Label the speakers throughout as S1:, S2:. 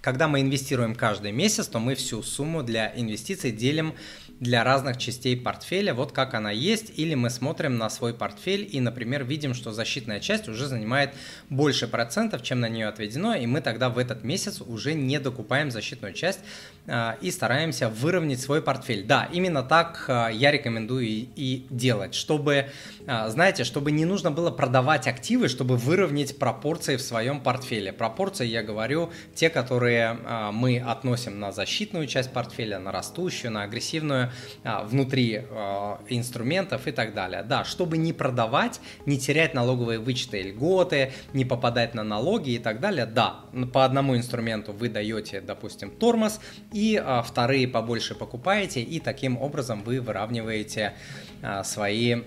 S1: Когда мы инвестируем каждый месяц, то мы всю сумму для инвестиций делим для разных частей портфеля, вот как она есть, или мы смотрим на свой портфель и, например, видим, что защитная часть уже занимает больше процентов, чем на нее отведено, и мы тогда в этот месяц уже не докупаем защитную часть э, и стараемся выровнять свой портфель. Да, именно так э, я рекомендую и, и делать, чтобы, э, знаете, чтобы не нужно было продавать активы, чтобы выровнять пропорции в своем портфеле. Пропорции, я говорю, те, которые э, мы относим на защитную часть портфеля, на растущую, на агрессивную, а, внутри а, инструментов и так далее. Да, чтобы не продавать, не терять налоговые вычеты и льготы, не попадать на налоги и так далее, да, по одному инструменту вы даете, допустим, тормоз, и а, вторые побольше покупаете, и таким образом вы выравниваете свои а,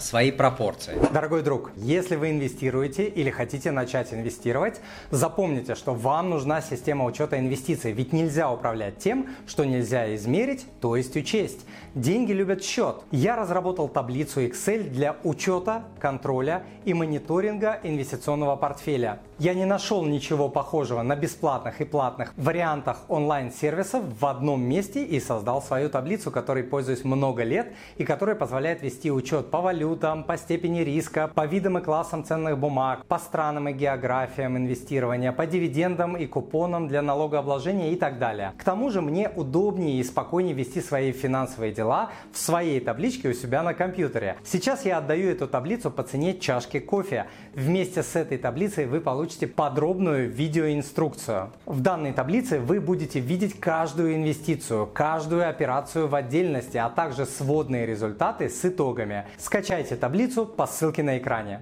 S1: свои пропорции.
S2: Дорогой друг, если вы инвестируете или хотите начать инвестировать, запомните, что вам нужна система учета инвестиций, ведь нельзя управлять тем, что нельзя измерить, то есть учесть. Деньги любят счет. Я разработал таблицу Excel для учета, контроля и мониторинга инвестиционного портфеля. Я не нашел ничего похожего на бесплатных и платных вариантах онлайн-сервисов в одном месте и создал свою таблицу, которой пользуюсь много лет и которая позволяет вести учет по валютам, по степени риска, по видам и классам ценных бумаг, по странам и географиям инвестирования, по дивидендам и купонам для налогообложения и так далее. К тому же мне удобнее и спокойнее вести свои финансовые дела в своей табличке у себя на компьютере. Сейчас я отдаю эту таблицу по цене чашки кофе. Вместе с этой таблицей вы получите подробную видеоинструкцию. В данной таблице вы будете видеть каждую инвестицию, каждую операцию в отдельности, а также сводные результаты с итогами. Скачайте таблицу по ссылке на экране.